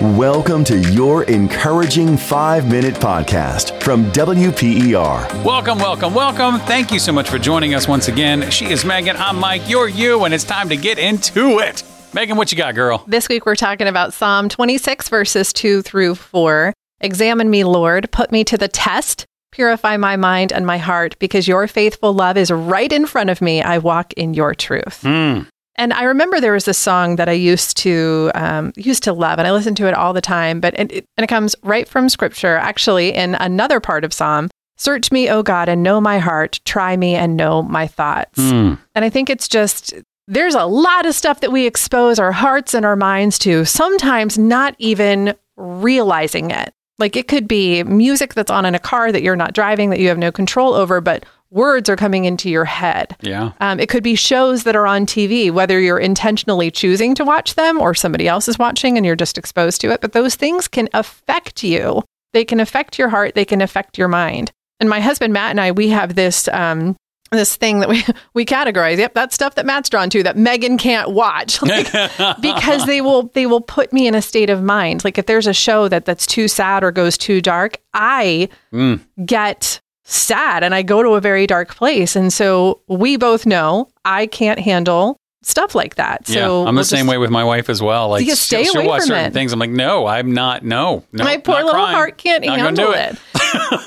Welcome to your encouraging five minute podcast from WPER. Welcome, welcome, welcome. Thank you so much for joining us once again. She is Megan. I'm Mike. You're you, and it's time to get into it. Megan, what you got, girl? This week we're talking about Psalm 26, verses 2 through 4. Examine me, Lord, put me to the test, purify my mind and my heart, because your faithful love is right in front of me. I walk in your truth. Mm. And I remember there was a song that I used to um, used to love, and I listened to it all the time. But it, and it comes right from Scripture, actually, in another part of Psalm. Search me, O God, and know my heart. Try me and know my thoughts. Mm. And I think it's just there's a lot of stuff that we expose our hearts and our minds to, sometimes not even realizing it. Like it could be music that's on in a car that you're not driving, that you have no control over, but words are coming into your head. Yeah. Um, it could be shows that are on TV, whether you're intentionally choosing to watch them or somebody else is watching and you're just exposed to it. But those things can affect you. They can affect your heart. They can affect your mind. And my husband Matt and I, we have this um, this thing that we we categorize. Yep, that's stuff that Matt's drawn to that Megan can't watch like, because they will they will put me in a state of mind. Like if there's a show that that's too sad or goes too dark, I Mm. get sad and I go to a very dark place. And so we both know I can't handle stuff like that. So yeah, I'm we'll the same just- way with my wife as well. Like, You stay she'll, she'll away watch from certain it. things. I'm like, no, I'm not. No, no. my poor little crying. heart can't Not handle do it.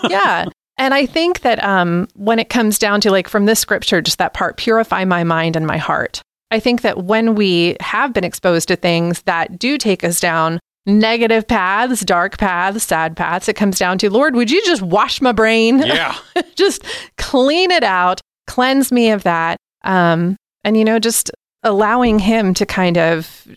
yeah. And I think that um, when it comes down to like from this scripture, just that part, purify my mind and my heart. I think that when we have been exposed to things that do take us down negative paths, dark paths, sad paths, it comes down to, Lord, would you just wash my brain? Yeah. just clean it out, cleanse me of that. Um, and, you know, just allowing Him to kind of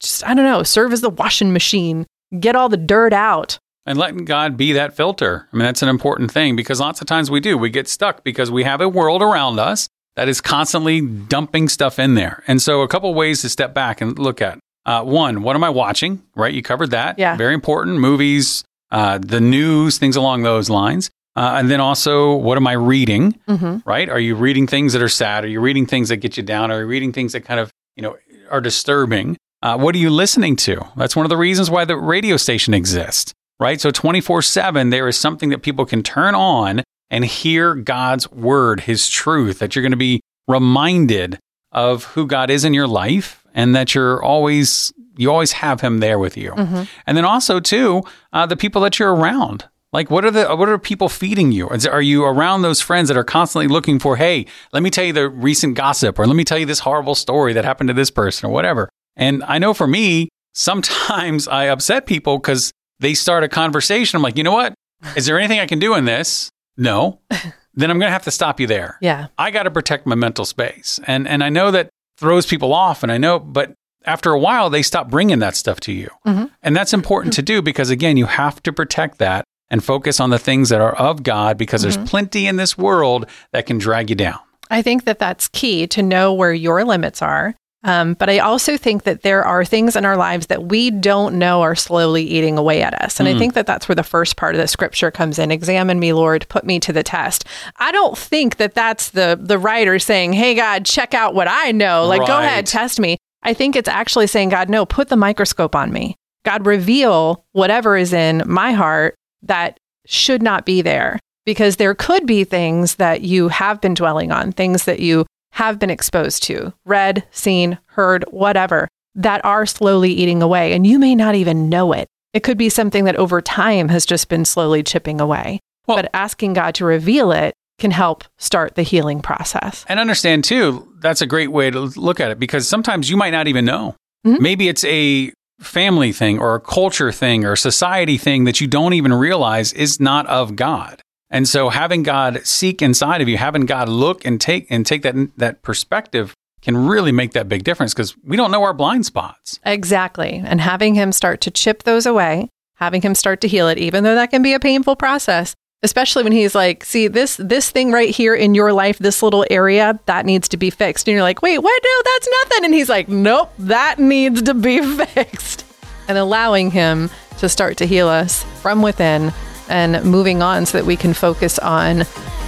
just, I don't know, serve as the washing machine, get all the dirt out. and letting God be that filter. I mean, that's an important thing because lots of times we do. We get stuck because we have a world around us that is constantly dumping stuff in there. And so, a couple ways to step back and look at uh, one, what am I watching? Right? You covered that. Yeah. Very important. Movies, uh, the news, things along those lines. Uh, and then also, what am I reading? Mm-hmm. Right? Are you reading things that are sad? Are you reading things that get you down? Are you reading things that kind of, you know, are disturbing? Uh, what are you listening to? That's one of the reasons why the radio station exists, right? So 24 7, there is something that people can turn on and hear God's word, his truth, that you're going to be reminded of who God is in your life and that you're always, you always have him there with you. Mm-hmm. And then also, too, uh, the people that you're around. Like, what are the what are people feeding you? Are you around those friends that are constantly looking for, hey, let me tell you the recent gossip, or let me tell you this horrible story that happened to this person, or whatever? And I know for me, sometimes I upset people because they start a conversation. I'm like, you know what? Is there anything I can do in this? No. then I'm going to have to stop you there. Yeah. I got to protect my mental space. And and I know that throws people off and I know but after a while they stop bringing that stuff to you. Mhm. And that's important to do because again, you have to protect that and focus on the things that are of God because there's plenty in this world that can drag you down. I think that that's key to know where your limits are. Um, but I also think that there are things in our lives that we don't know are slowly eating away at us. And I think that that's where the first part of the scripture comes in. Examine me, Lord, put me to the test. I don't think that that's the the writer saying, "Hey God, check out what I know. Like go ahead, test me." I think it's actually saying, "God, no, put the microscope on me. God, reveal whatever is in my heart that should not be there." Because there could be things that you have been dwelling on, things that you have been exposed to, read, seen, heard, whatever, that are slowly eating away. And you may not even know it. It could be something that over time has just been slowly chipping away. Well- but asking God to reveal it can help start the healing process. And understand too, that's a great way to look at it because sometimes you might not even know. Mhm. Maybe it's a family thing or a culture thing or a society thing that you don't even realize is not of God. And so having God seek inside of you, having God look and take and take that that perspective can really make that big difference because we don't know our blind spots. Exactly. And having him start to chip those away, having him start to heal it, even though that can be a painful process, especially when he's like, see this this thing right here in your life, this little area, that needs to be fixed. And you're like, wait, what? No, that's nothing. And he's like, nope, that needs to be fixed. And allowing him to start to heal us from within and moving on so that we can focus on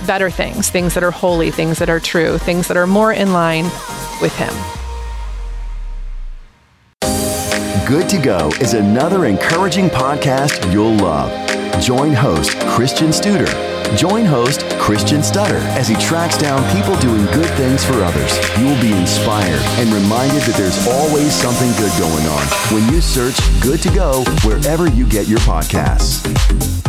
better things, things that are holy, things that are true, things that are more in line with him. Good to Go is another encouraging podcast you'll love. Join host Christian Studer. Join host Christian Stutter as he tracks down people doing good things for others. You will be inspired and reminded that there's always something good going on when you search Good to Go wherever you get your podcasts.